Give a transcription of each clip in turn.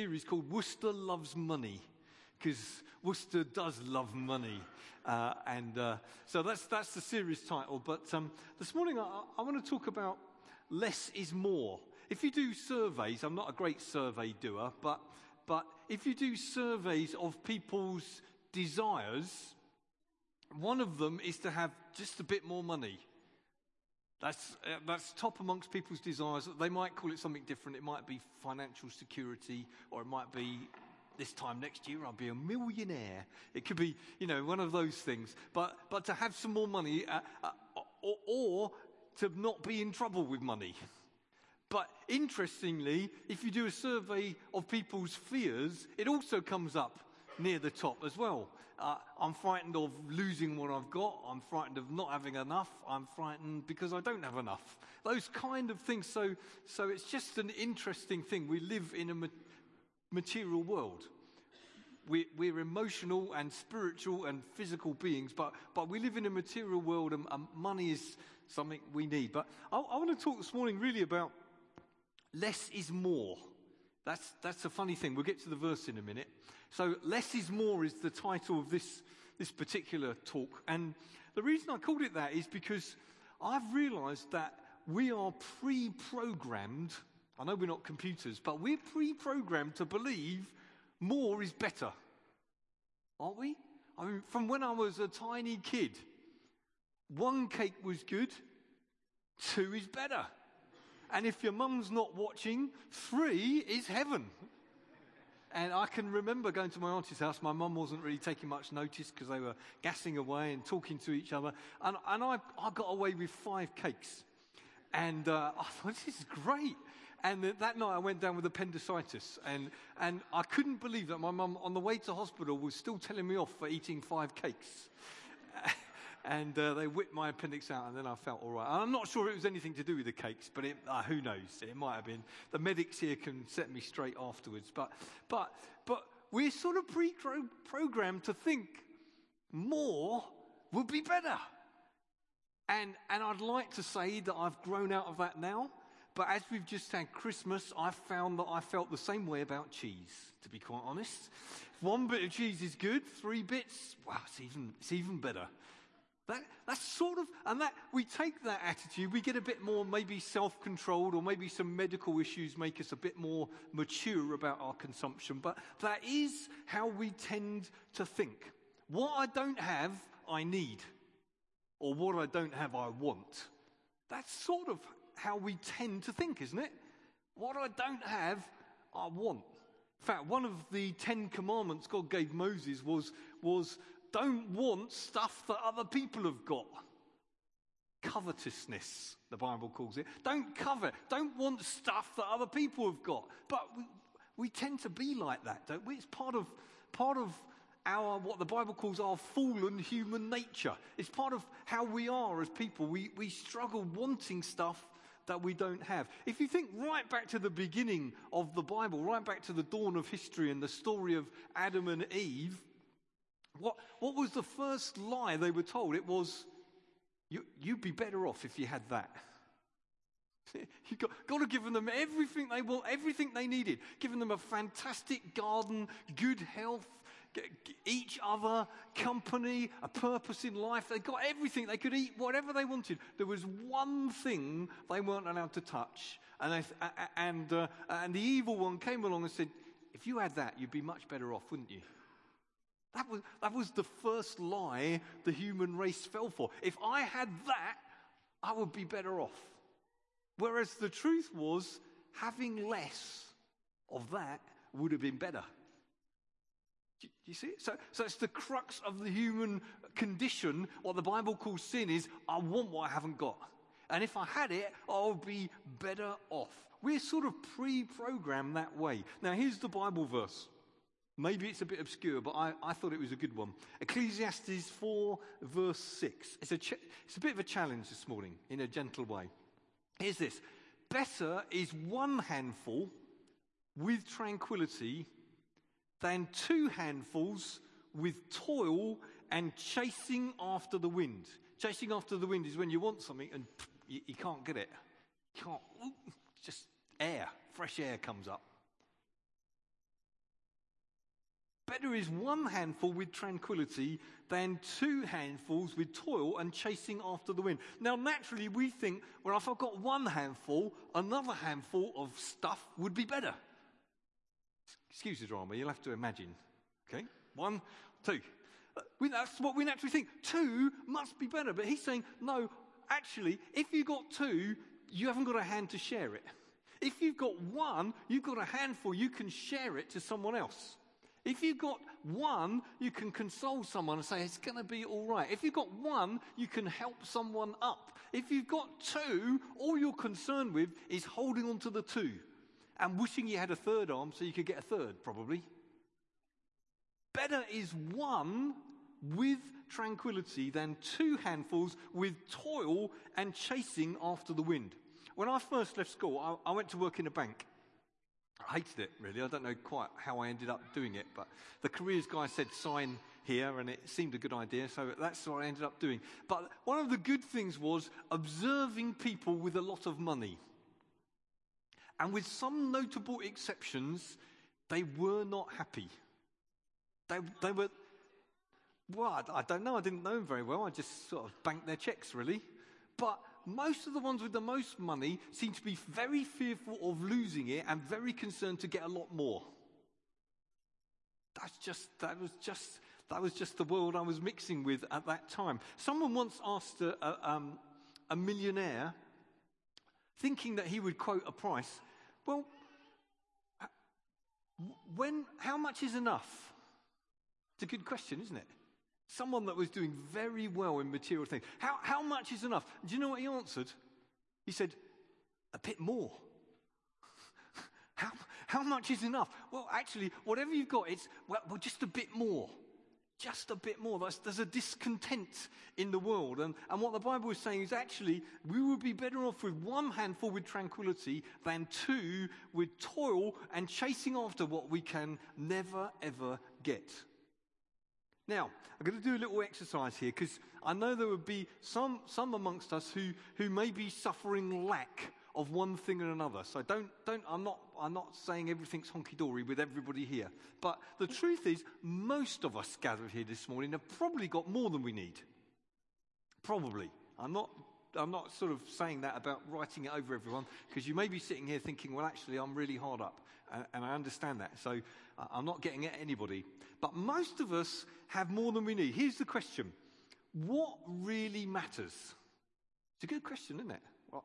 series called Worcester Loves Money because Worcester does love money. Uh, and uh, so that's, that's the series title. But um, this morning I, I want to talk about less is more. If you do surveys, I'm not a great survey doer, but, but if you do surveys of people's desires, one of them is to have just a bit more money. That's, uh, that's top amongst people's desires. They might call it something different. It might be financial security, or it might be this time next year I'll be a millionaire. It could be, you know, one of those things. But, but to have some more money, uh, uh, or, or to not be in trouble with money. But interestingly, if you do a survey of people's fears, it also comes up near the top as well. Uh, I'm frightened of losing what I've got. I'm frightened of not having enough. I'm frightened because I don't have enough. Those kind of things. So, so it's just an interesting thing. We live in a ma- material world. We, we're emotional and spiritual and physical beings, but, but we live in a material world and, and money is something we need. But I, I want to talk this morning really about less is more. That's, that's a funny thing. We'll get to the verse in a minute. So, Less is More is the title of this, this particular talk. And the reason I called it that is because I've realized that we are pre programmed. I know we're not computers, but we're pre programmed to believe more is better. Aren't we? I mean, from when I was a tiny kid, one cake was good, two is better. And if your mum's not watching, three is heaven. And I can remember going to my auntie's house. My mum wasn't really taking much notice because they were gassing away and talking to each other. And, and I, I got away with five cakes. And uh, I thought, this is great. And that night I went down with appendicitis. And, and I couldn't believe that my mum, on the way to hospital, was still telling me off for eating five cakes. and uh, they whipped my appendix out, and then I felt all right. I'm not sure it was anything to do with the cakes, but it, uh, who knows? It might have been. The medics here can set me straight afterwards. But, but, but we're sort of pre-programmed to think more would be better. And, and I'd like to say that I've grown out of that now. But as we've just had Christmas, I've found that I felt the same way about cheese, to be quite honest. One bit of cheese is good, three bits, wow, it's even, it's even better. That, that's sort of, and that we take that attitude, we get a bit more maybe self controlled, or maybe some medical issues make us a bit more mature about our consumption. But that is how we tend to think. What I don't have, I need. Or what I don't have, I want. That's sort of how we tend to think, isn't it? What I don't have, I want. In fact, one of the Ten Commandments God gave Moses was, was don't want stuff that other people have got. Covetousness, the Bible calls it. Don't covet. Don't want stuff that other people have got. But we, we tend to be like that, don't we? It's part of, part of our, what the Bible calls our fallen human nature. It's part of how we are as people. We, we struggle wanting stuff that we don't have. If you think right back to the beginning of the Bible, right back to the dawn of history and the story of Adam and Eve, what, what was the first lie they were told? It was, you, would be better off if you had that. You got, got to give them everything they want, everything they needed. Giving them a fantastic garden, good health, each other, company, a purpose in life. They got everything. They could eat whatever they wanted. There was one thing they weren't allowed to touch. And, they, and, uh, and the evil one came along and said, If you had that, you'd be much better off, wouldn't you? That was, that was the first lie the human race fell for. If I had that, I would be better off. Whereas the truth was, having less of that would have been better. Do you see? So, so it's the crux of the human condition. What the Bible calls sin is I want what I haven't got. And if I had it, I'll be better off. We're sort of pre programmed that way. Now, here's the Bible verse. Maybe it's a bit obscure, but I, I thought it was a good one. Ecclesiastes 4, verse 6. It's a, ch- it's a bit of a challenge this morning in a gentle way. Here's this Better is one handful with tranquility than two handfuls with toil and chasing after the wind. Chasing after the wind is when you want something and you, you can't get it. You can't, just air, fresh air comes up. Better is one handful with tranquility than two handfuls with toil and chasing after the wind. Now, naturally, we think, well, if I've got one handful, another handful of stuff would be better. Excuse the drama, you'll have to imagine. Okay? One, two. Uh, we, that's what we naturally think. Two must be better. But he's saying, no, actually, if you've got two, you haven't got a hand to share it. If you've got one, you've got a handful, you can share it to someone else. If you've got one, you can console someone and say, it's going to be all right. If you've got one, you can help someone up. If you've got two, all you're concerned with is holding on to the two and wishing you had a third arm so you could get a third, probably. Better is one with tranquility than two handfuls with toil and chasing after the wind. When I first left school, I, I went to work in a bank. I hated it, really. I don't know quite how I ended up doing it, but the careers guy said sign here, and it seemed a good idea, so that's what I ended up doing. But one of the good things was observing people with a lot of money. And with some notable exceptions, they were not happy. They, they were, well, I don't know. I didn't know them very well. I just sort of banked their checks, really. But most of the ones with the most money seem to be very fearful of losing it and very concerned to get a lot more. That's just, that was just, that was just the world I was mixing with at that time. Someone once asked a, a, um, a millionaire, thinking that he would quote a price, well, when, how much is enough? It's a good question, isn't it? Someone that was doing very well in material things. How, how much is enough? Do you know what he answered? He said, a bit more. how, how much is enough? Well, actually, whatever you've got, it's, well, well just a bit more. Just a bit more. There's, there's a discontent in the world. And, and what the Bible is saying is actually, we would be better off with one handful with tranquility than two with toil and chasing after what we can never, ever get. Now, I'm going to do a little exercise here because I know there would be some, some amongst us who, who may be suffering lack of one thing or another. So don't, don't, I'm, not, I'm not saying everything's honky dory with everybody here. But the truth is, most of us gathered here this morning have probably got more than we need. Probably. I'm not, I'm not sort of saying that about writing it over everyone because you may be sitting here thinking, well, actually, I'm really hard up. And, and I understand that. So uh, I'm not getting at anybody. But most of us have more than we need. Here's the question What really matters? It's a good question, isn't it? Well,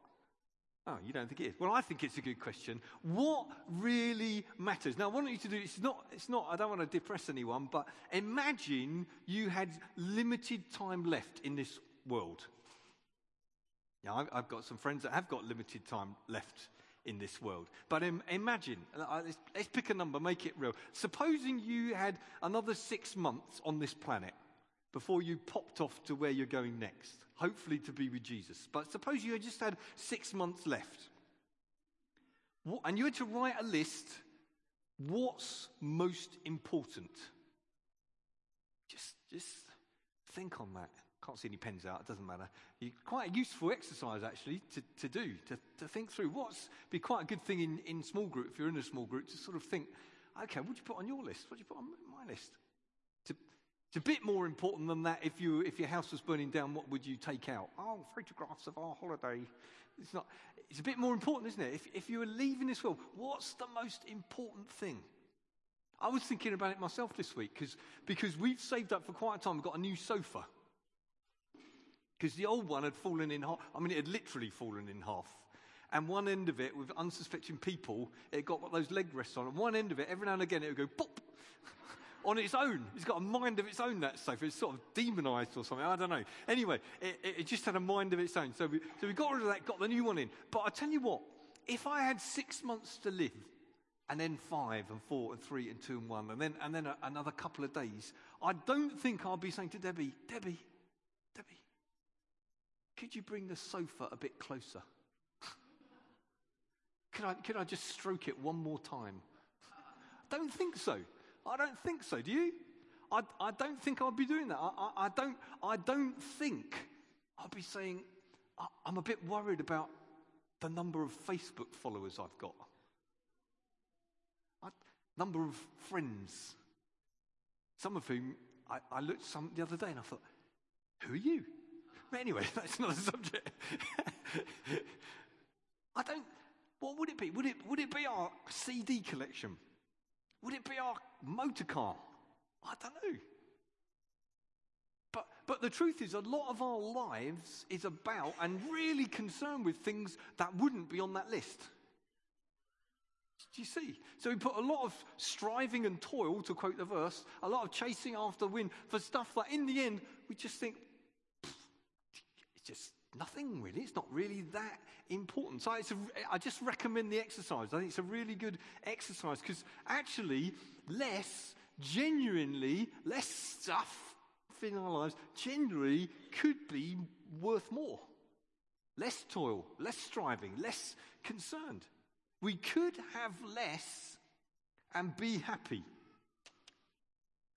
oh, you don't think it is? Well, I think it's a good question. What really matters? Now, I want you to do it's not, it's not, I don't want to depress anyone, but imagine you had limited time left in this world. Now, I've, I've got some friends that have got limited time left in this world. But Im- imagine, uh, let's, let's pick a number, make it real. Supposing you had another six months on this planet before you popped off to where you're going next, hopefully to be with Jesus. But suppose you had just had six months left. What, and you had to write a list what's most important? Just, just think on that. Can't see any pens out, it doesn't matter. quite a useful exercise, actually, to, to do, to, to think through. What's be quite a good thing in, in small group, if you're in a small group, to sort of think, okay, what do you put on your list? What do you put on my list? To, it's a bit more important than that. If, you, if your house was burning down, what would you take out? Oh, photographs of our holiday. It's, not, it's a bit more important, isn't it? If, if you were leaving this world, what's the most important thing? I was thinking about it myself this week cause, because we've saved up for quite a time. We've got a new sofa. Because the old one had fallen in half. I mean, it had literally fallen in half. And one end of it, with unsuspecting people, it got those leg rests on. And one end of it, every now and again, it would go pop on its own. It's got a mind of its own, that sofa. It's sort of demonized or something. I don't know. Anyway, it, it just had a mind of its own. So we, so we got rid of that, got the new one in. But I tell you what, if I had six months to live, and then five and four and three and two and one, and then, and then a, another couple of days, I don't think I'll be saying to Debbie, Debbie, Debbie, could you bring the sofa a bit closer? could, I, could I just stroke it one more time? Don't think so. I don't think so. Do you? I, I don't think I'd be doing that. I, I, I don't, I don't think I'd be saying, I, I'm a bit worried about the number of Facebook followers I've got, I, number of friends. Some of whom I, I looked some the other day and I thought, who are you? But anyway, that's not the subject. I don't, what would it be? Would it, would it be our CD collection? Would it be our motor car? I don't know. But, but the truth is, a lot of our lives is about and really concerned with things that wouldn't be on that list. Do you see? So we put a lot of striving and toil, to quote the verse, a lot of chasing after wind for stuff that in the end we just think, just nothing really. It's not really that important. So a, I just recommend the exercise. I think it's a really good exercise because actually, less, genuinely, less stuff in our lives generally could be worth more. Less toil, less striving, less concerned. We could have less and be happy.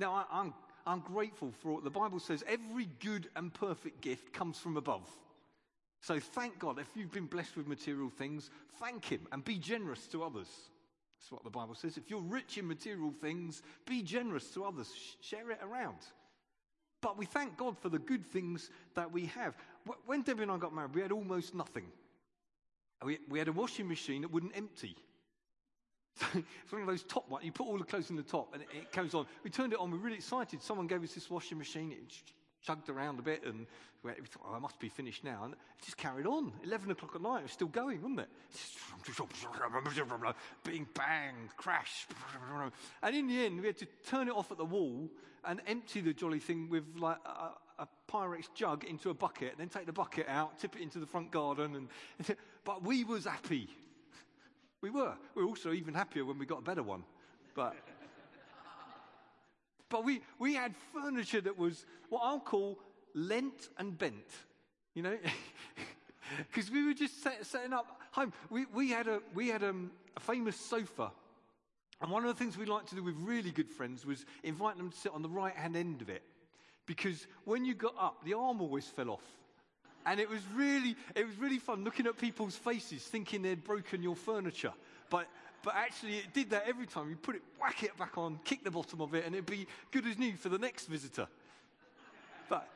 Now, I, I'm, I'm grateful for the Bible says every good and perfect gift comes from above. So thank God. If you've been blessed with material things, thank Him and be generous to others. That's what the Bible says. If you're rich in material things, be generous to others, share it around. But we thank God for the good things that we have. When Debbie and I got married, we had almost nothing. We, we had a washing machine that wouldn't empty. It's one of those top ones. You put all the clothes in the top and it, it goes on. We turned it on. We were really excited. Someone gave us this washing machine. It chugged around a bit and we thought, oh, I must be finished now. And it just carried on. 11 o'clock at night, it was still going, wasn't it? Bing, bang, crash. And in the end, we had to turn it off at the wall and empty the jolly thing with like a, a Pyrex jug into a bucket, and then take the bucket out, tip it into the front garden. And, but we was happy. We were. We were also even happier when we got a better one. But but we, we had furniture that was what I'll call lent and bent, you know? Because we were just set, setting up home. We, we had, a, we had um, a famous sofa. And one of the things we liked to do with really good friends was invite them to sit on the right hand end of it. Because when you got up, the arm always fell off. And it was really, it was really fun looking at people's faces thinking they'd broken your furniture. But but actually, it did that every time. You put it, whack it back on, kick the bottom of it, and it'd be good as new for the next visitor. But,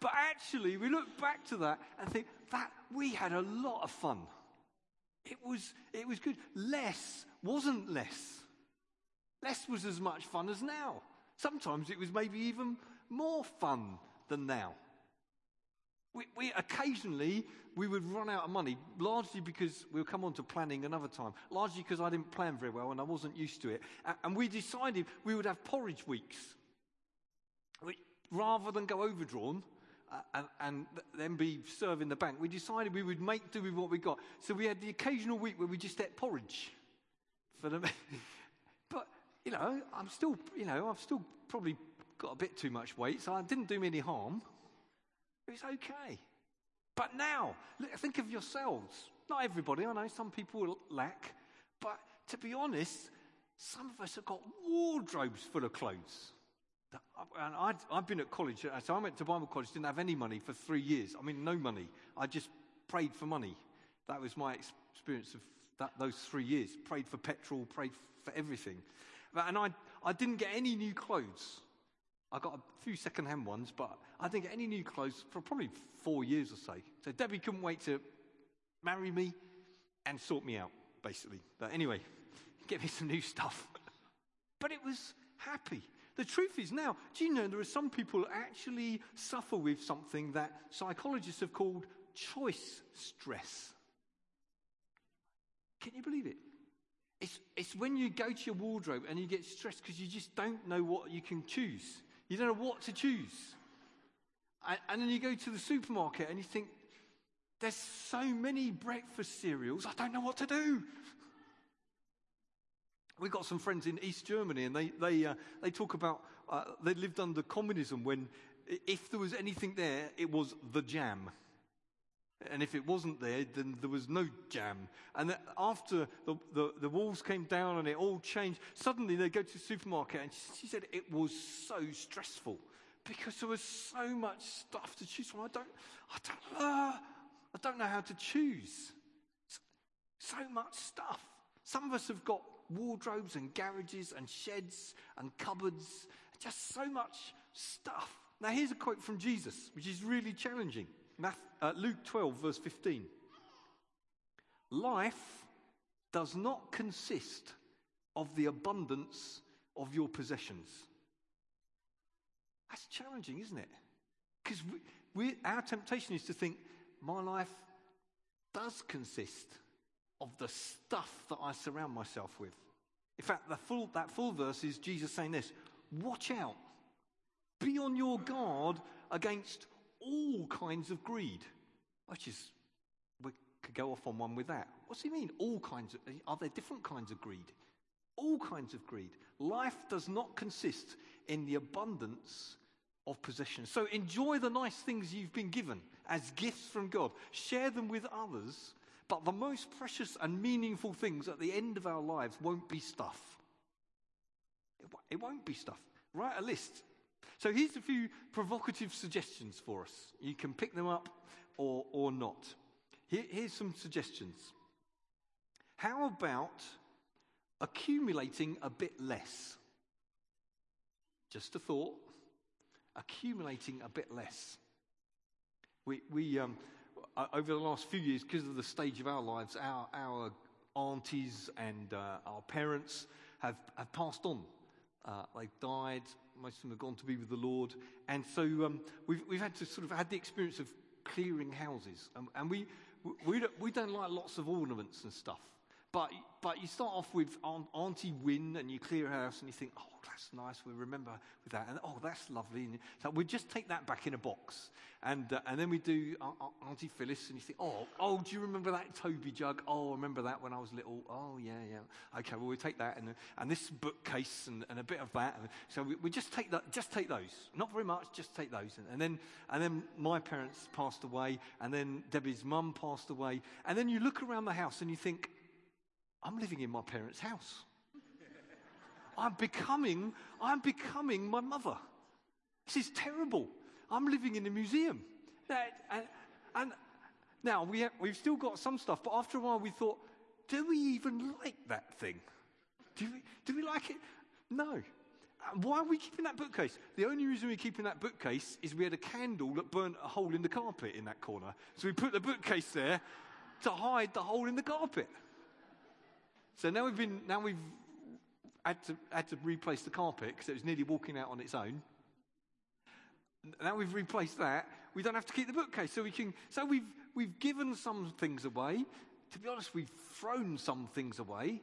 but actually, we look back to that and think that we had a lot of fun. It was, it was good. Less wasn't less. Less was as much fun as now. Sometimes it was maybe even more fun than now. We, we, occasionally we would run out of money, largely because we'll come on to planning another time, largely because I didn't plan very well and I wasn't used to it. And we decided we would have porridge weeks. We, rather than go overdrawn uh, and, and, then be serving the bank, we decided we would make do with what we got. So we had the occasional week where we just ate porridge for them. but, you know, I'm still, you know, I've still probably got a bit too much weight, so it didn't do me any harm. It's okay. But now, look, think of yourselves. Not everybody, I know some people lack, but to be honest, some of us have got wardrobes full of clothes. And i have been at college, uh, so I went to Bible college, didn't have any money for three years. I mean, no money. I just prayed for money. That was my experience of that, those three years. Prayed for petrol, prayed for everything. And I, I didn't get any new clothes. I got a few second-hand ones, but I didn't get any new clothes for probably four years or so. So Debbie couldn't wait to marry me and sort me out, basically. But anyway, get me some new stuff. but it was happy. The truth is now, do you know there are some people who actually suffer with something that psychologists have called choice stress? Can you believe it? It's, it's when you go to your wardrobe and you get stressed because you just don't know what you can choose. You don't know what to choose. And, and then you go to the supermarket and you think, there's so many breakfast cereals, I don't know what to do. We've got some friends in East Germany, and they, they, uh, they talk about uh, they lived under communism when, if there was anything there, it was the jam. And if it wasn't there, then there was no jam. And after the, the, the, walls came down and it all changed, suddenly they go to the supermarket, and she said it was so stressful because there was so much stuff to choose from. I don't, I don't, uh, I don't know how to choose. So, so much stuff. Some of us have got wardrobes and garages and sheds and cupboards. Just so much stuff. Now, here's a quote from Jesus, which is really challenging. Uh, Luke 12, verse 15. Life does not consist of the abundance of your possessions. That's challenging, isn't it? Because we, we, our temptation is to think, my life does consist of the stuff that I surround myself with. In fact, full, that full verse is Jesus saying this Watch out, be on your guard against all kinds of greed, which is, we could go off on one with that. What's he mean? All kinds of, are there different kinds of greed? All kinds of greed. Life does not consist in the abundance of possessions. So enjoy the nice things you've been given as gifts from God. Share them with others. But the most precious and meaningful things at the end of our lives won't be stuff. It won't be stuff. Write a list. So here's a few provocative suggestions for us. You can pick them up or, or not. Here, here's some suggestions. How about accumulating a bit less? Just a thought accumulating a bit less. We, we um, over the last few years, because of the stage of our lives, our, our aunties and uh, our parents have, have passed on. Uh, they've died. Most of them have gone to be with the Lord. And so um, we've, we've had to sort of had the experience of clearing houses. Um, and we, we, don't, we don't like lots of ornaments and stuff. But, but you start off with Auntie Win and you clear her house and you think, oh, that's nice. We remember with that. And oh, that's lovely. And so we just take that back in a box. And, uh, and then we do Auntie Phyllis and you think, oh, oh, do you remember that Toby jug? Oh, I remember that when I was little. Oh, yeah, yeah. Okay, well, we take that and, and this bookcase and, and a bit of that. And so we, we just take that, just take those. Not very much, just take those. And, and, then, and then my parents passed away and then Debbie's mum passed away. And then you look around the house and you think, I'm living in my parents' house. I'm becoming, I'm becoming my mother. This is terrible. I'm living in a museum. And, and now we have, we've still got some stuff, but after a while we thought, do we even like that thing? Do we, do we like it? No. Why are we keeping that bookcase? The only reason we're keeping that bookcase is we had a candle that burnt a hole in the carpet in that corner. So we put the bookcase there to hide the hole in the carpet. So now we've been, now we've had to, had to replace the carpet because it was nearly walking out on its own. Now we've replaced that, we don't have to keep the bookcase. So we can, so we've, we've given some things away. To be honest, we've thrown some things away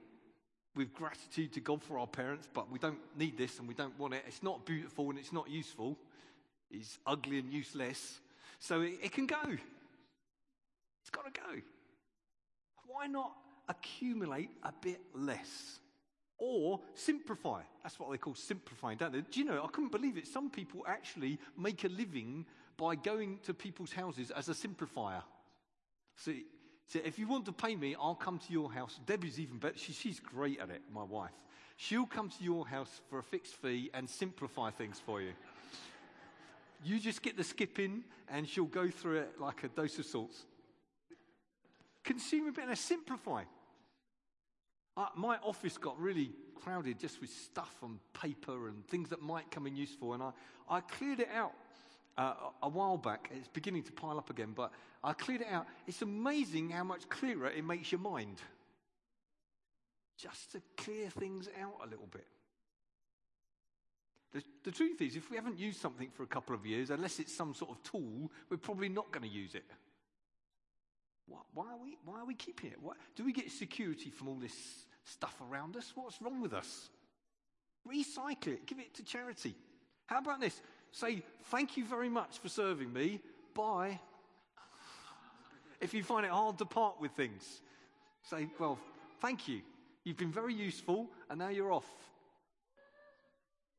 with gratitude to God for our parents, but we don't need this and we don't want it. It's not beautiful and it's not useful. It's ugly and useless. So it, it can go. It's got to go. Why not accumulate a bit less? or simplify. That's what they call simplifying, don't they? Do you know, I couldn't believe it. Some people actually make a living by going to people's houses as a simplifier. See, so if you want to pay me, I'll come to your house. Debbie's even better. She, she's great at it, my wife. She'll come to your house for a fixed fee and simplify things for you. You just get the skip in, and she'll go through it like a dose of salts. Consume a bit and simplify. Uh, my office got really crowded just with stuff and paper and things that might come in useful, and I, I cleared it out uh, a while back. It's beginning to pile up again, but I cleared it out. It's amazing how much clearer it makes your mind. Just to clear things out a little bit. The, the truth is, if we haven't used something for a couple of years, unless it's some sort of tool, we're probably not going to use it. Why, why, are we, why are we keeping it? Do we get security from all this stuff around us? What's wrong with us? Recycle it, give it to charity. How about this? Say, thank you very much for serving me. Bye. If you find it hard to part with things, say, well, thank you. You've been very useful, and now you're off.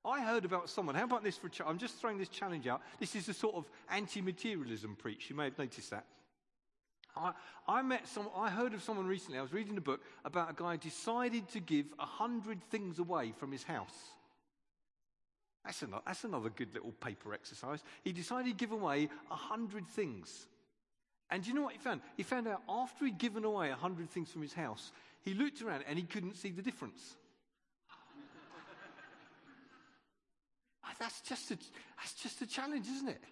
I heard about someone. How about this for? i I'm just throwing this challenge out. This is a sort of anti-materialism preach. You may have noticed that. I, I met some, I heard of someone recently, I was reading a book about a guy who decided to give a hundred things away from his house. That's another, that's another good little paper exercise. He decided to give away a hundred things. And do you know what he found? He found out after he'd given away a hundred things from his house, he looked around and he couldn't see the difference. Ah, that's just a, that's just a challenge, isn't it?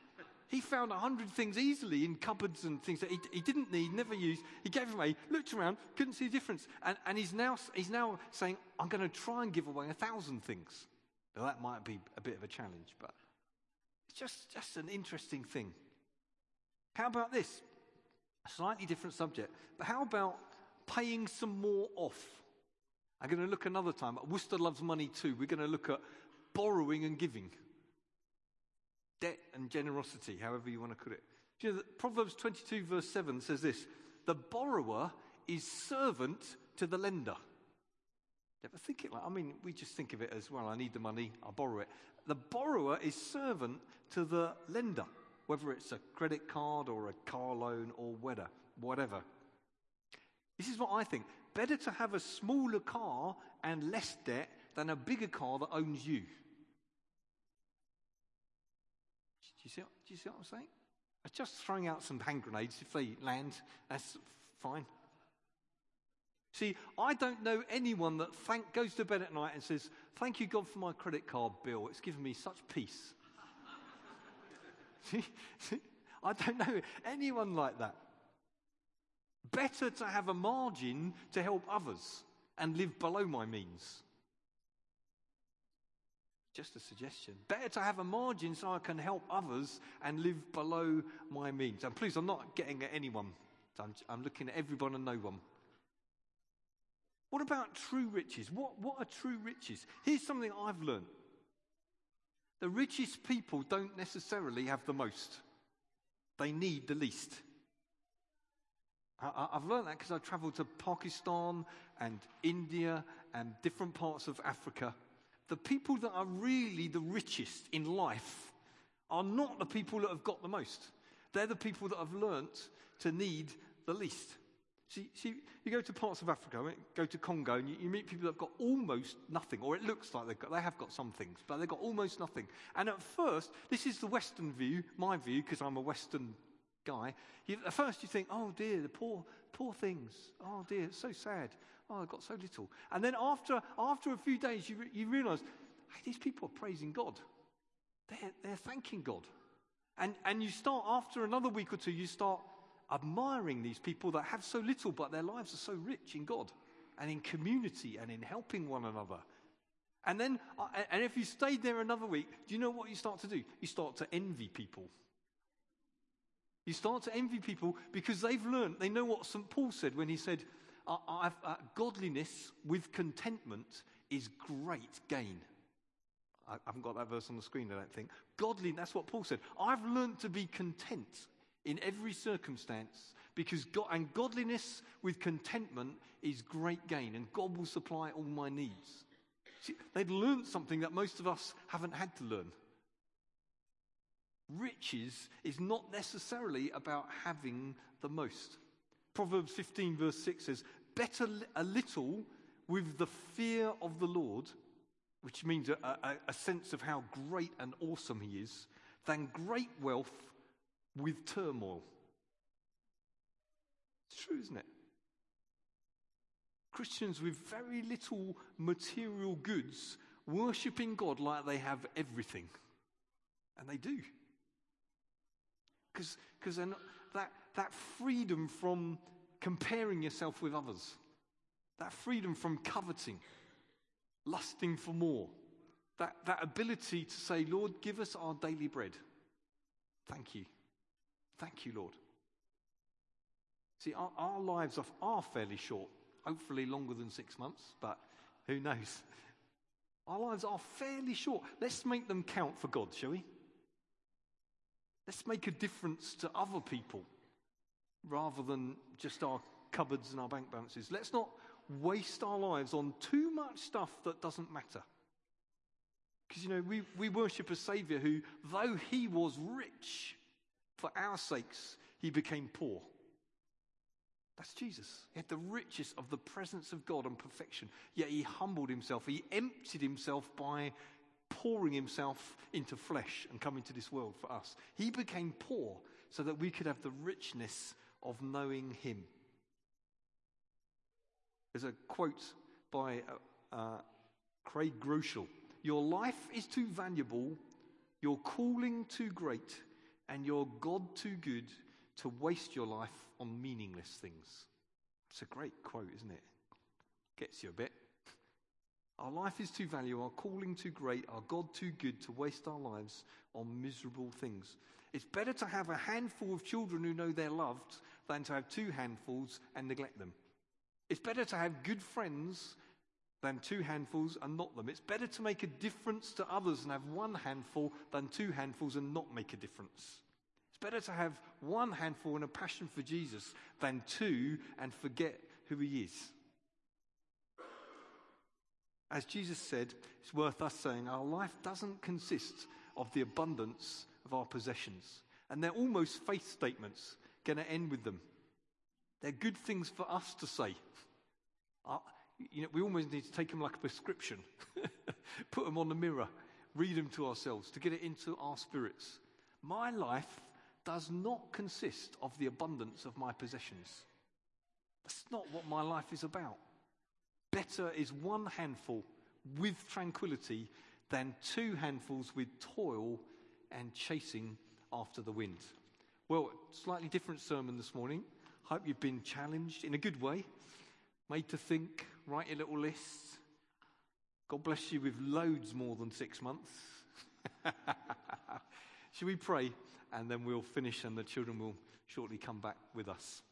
He found a hundred things easily in cupboards and things that he, he didn't need, never used. He gave them away, looked around, couldn't see the difference. And, and he's, now, he's now saying, I'm going to try and give away a thousand things. Now, that might be a bit of a challenge, but it's just, just an interesting thing. How about this? A slightly different subject, but how about paying some more off? I'm going to look another time. Worcester loves money too. We're going to look at borrowing and giving debt and generosity, however you want to put it. Do you know that Proverbs 22, verse 7 says this The borrower is servant to the lender. Never think it like, I mean, we just think of it as, well, I need the money, I'll borrow it. The borrower is servant to the lender, whether it's a credit card or a car loan or whatever. whatever. This is what I think. Better to have a smaller car and less debt than a bigger car that owns you. You see, do you see what I'm saying? I'm just throwing out some hand grenades. If they land, that's fine. See, I don't know anyone that thank, goes to bed at night and says, Thank you, God, for my credit card bill. It's given me such peace. see, see, I don't know anyone like that. Better to have a margin to help others and live below my means. Just a suggestion. Better to have a margin so I can help others and live below my means. And please, I'm not getting at anyone. I'm, I'm looking at everyone and no one. What about true riches? What, what are true riches? Here's something I've learned the richest people don't necessarily have the most, they need the least. I, have learned that because I traveled to Pakistan and India and different parts of Africa the people that are really the richest in life are not the people that have got the most. They're the people that have learnt to need the least. See, see you go to parts of Africa, go to Congo, and you, you, meet people that have got almost nothing, or it looks like they've got, they have got some things, but they've got almost nothing. And at first, this is the Western view, my view, because I'm a Western guy. You, at first, you think, oh dear, the poor, poor things. Oh dear, it's so sad. Oh, I've got so little. And then after, after a few days, you, you realize, hey, these people are praising God. They're, they're thanking God. And, and you start, after another week or two, you start admiring these people that have so little, but their lives are so rich in God and in community and in helping one another. And then, uh, and if you stayed there another week, do you know what you start to do? You start to envy people. You start to envy people because they've learned, they know what St. Paul said when he said, uh, godliness with contentment is great gain. I haven't got that verse on the screen, I don't think. Godly, that's what Paul said. I've learned to be content in every circumstance because God, and godliness with contentment is great gain, and God will supply all my needs. See, they'd learned something that most of us haven't had to learn. Riches is not necessarily about having the most. Proverbs 15, verse 6 says, Better a little with the fear of the Lord, which means a, a, a sense of how great and awesome He is, than great wealth with turmoil. It's true, isn't it? Christians with very little material goods worshipping God like they have everything. And they do. Because that, that freedom from comparing yourself with others, that freedom from coveting, lusting for more, that, that ability to say, Lord, give us our daily bread. Thank you. Thank you, Lord. See, our, our lives are, are fairly short, hopefully longer than six months, but who knows? Our lives are fairly short. Let's make them count for God, shall we? Let's make a difference to other people rather than just our cupboards and our bank balances. Let's not waste our lives on too much stuff that doesn't matter. Because, you know, we, we worship a Savior who, though he was rich, for our sakes, he became poor. That's Jesus. He had the richest of the presence of God and perfection, yet he humbled himself. He emptied himself by pouring himself into flesh and coming to this world for us. He became poor so that we could have the richness of knowing Him. There's a quote by uh, uh, Craig Groeschel Your life is too valuable Your calling too great and your God too good to waste your life on meaningless things. It's a great quote, isn't it? Gets you a bit. Our life is too valuable, our calling too great, our God too good to waste our lives on miserable things. It's better to have a handful of children who know they're loved than to have two handfuls and neglect them. It's better to have good friends than two handfuls and not them. It's better to make a difference to others and have one handful than two handfuls and not make a difference. It's better to have one handful and a passion for Jesus than two and forget who he is. As Jesus said, it's worth us saying our life doesn't consist of the abundance of our possessions. And they're almost faith statements. Going to end with them. They're good things for us to say. Uh, you know, we almost need to take them like a prescription, put them on the mirror, read them to ourselves to get it into our spirits. My life does not consist of the abundance of my possessions. That's not what my life is about. Better is one handful with tranquility than two handfuls with toil and chasing after the wind. Well, slightly different sermon this morning. Hope you've been challenged in a good way, made to think, write your little lists. God bless you with loads more than six months. Should we pray? And then we'll finish, and the children will shortly come back with us.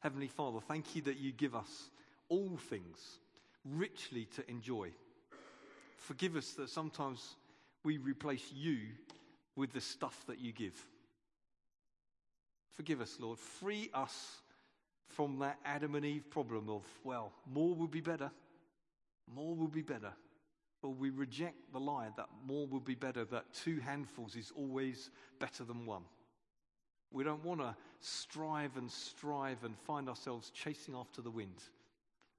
Heavenly Father, thank you that you give us all things richly to enjoy. Forgive us that sometimes we replace you with the stuff that you give. Forgive us, Lord. Free us from that Adam and Eve problem of, well, more will be better. More will be better. Or we reject the lie that more will be better, that two handfuls is always better than one. We don't want to strive and strive and find ourselves chasing after the wind.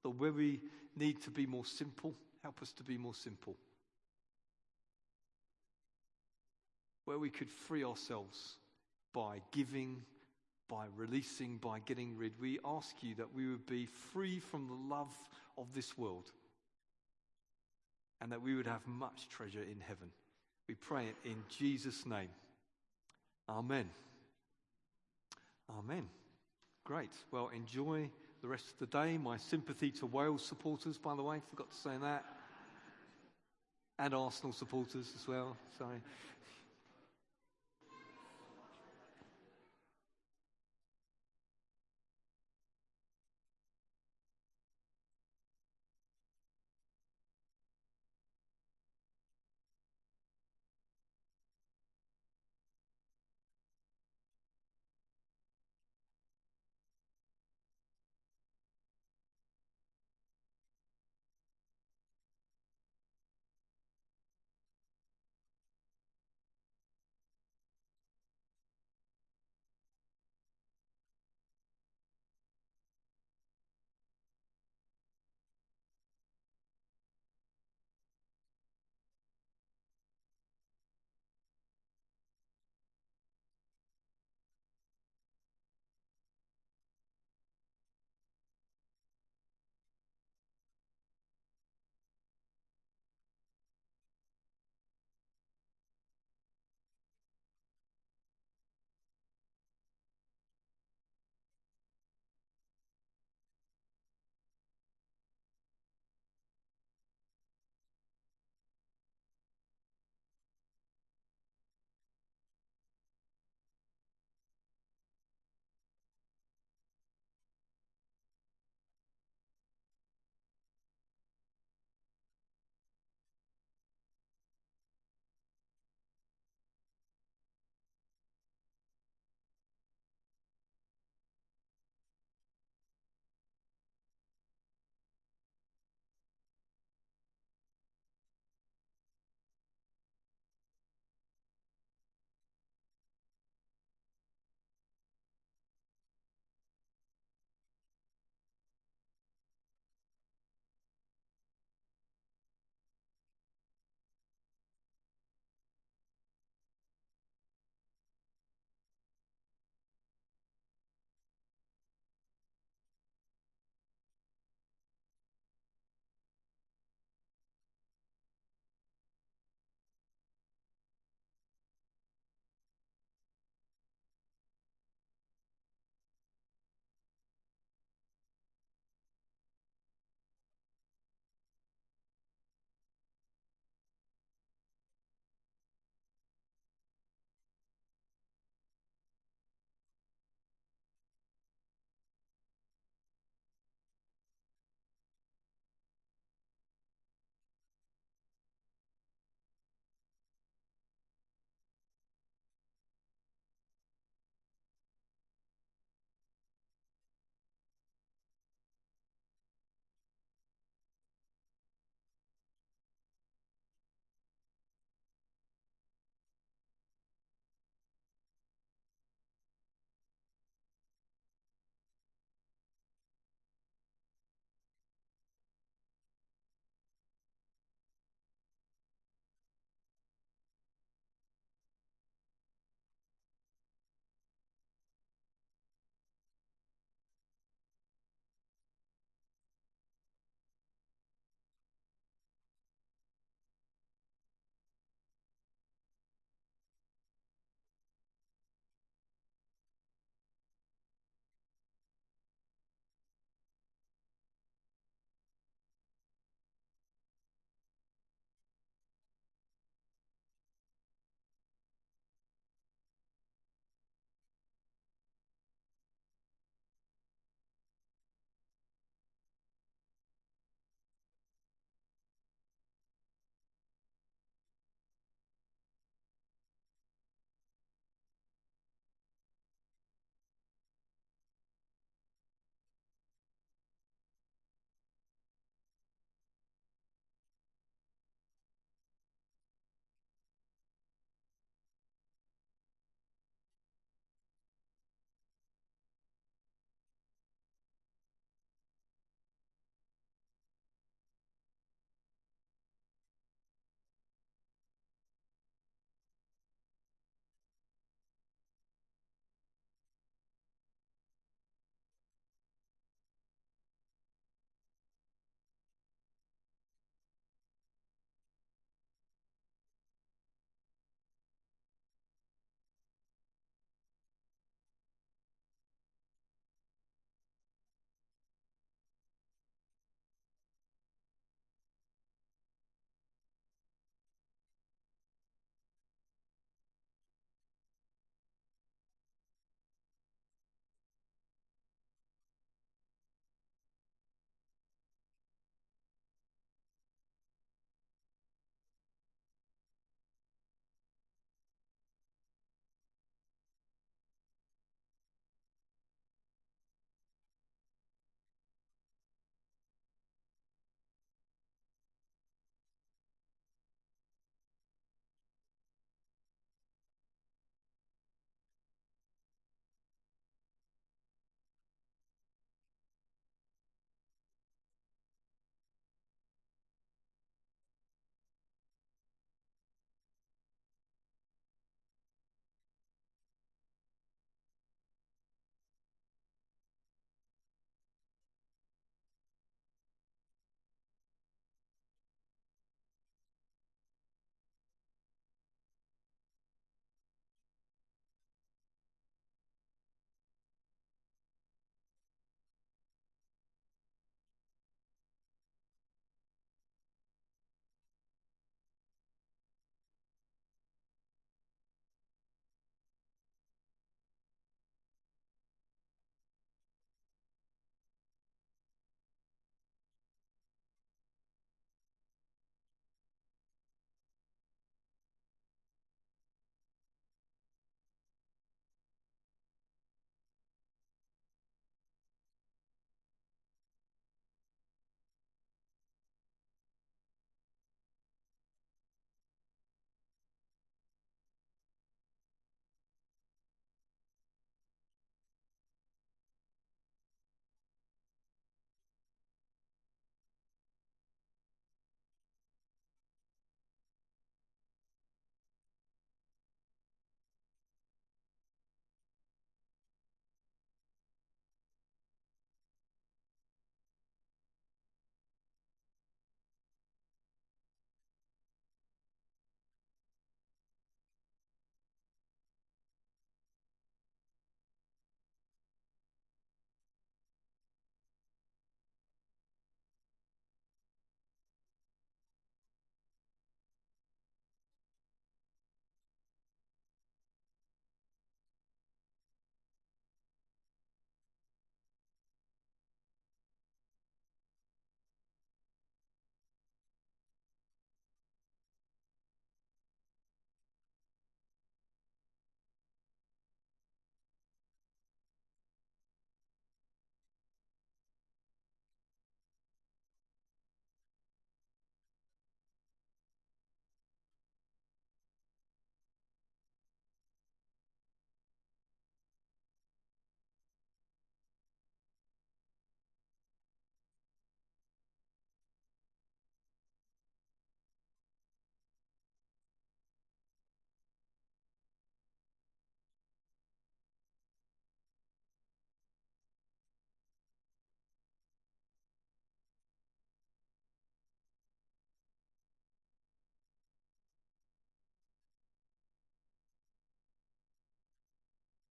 But where we need to be more simple, help us to be more simple. Where we could free ourselves by giving, by releasing, by getting rid, we ask you that we would be free from the love of this world and that we would have much treasure in heaven. We pray it in Jesus' name. Amen. Amen. Great. Well, enjoy the rest of the day. My sympathy to Wales supporters, by the way, forgot to say that. And Arsenal supporters as well. Sorry.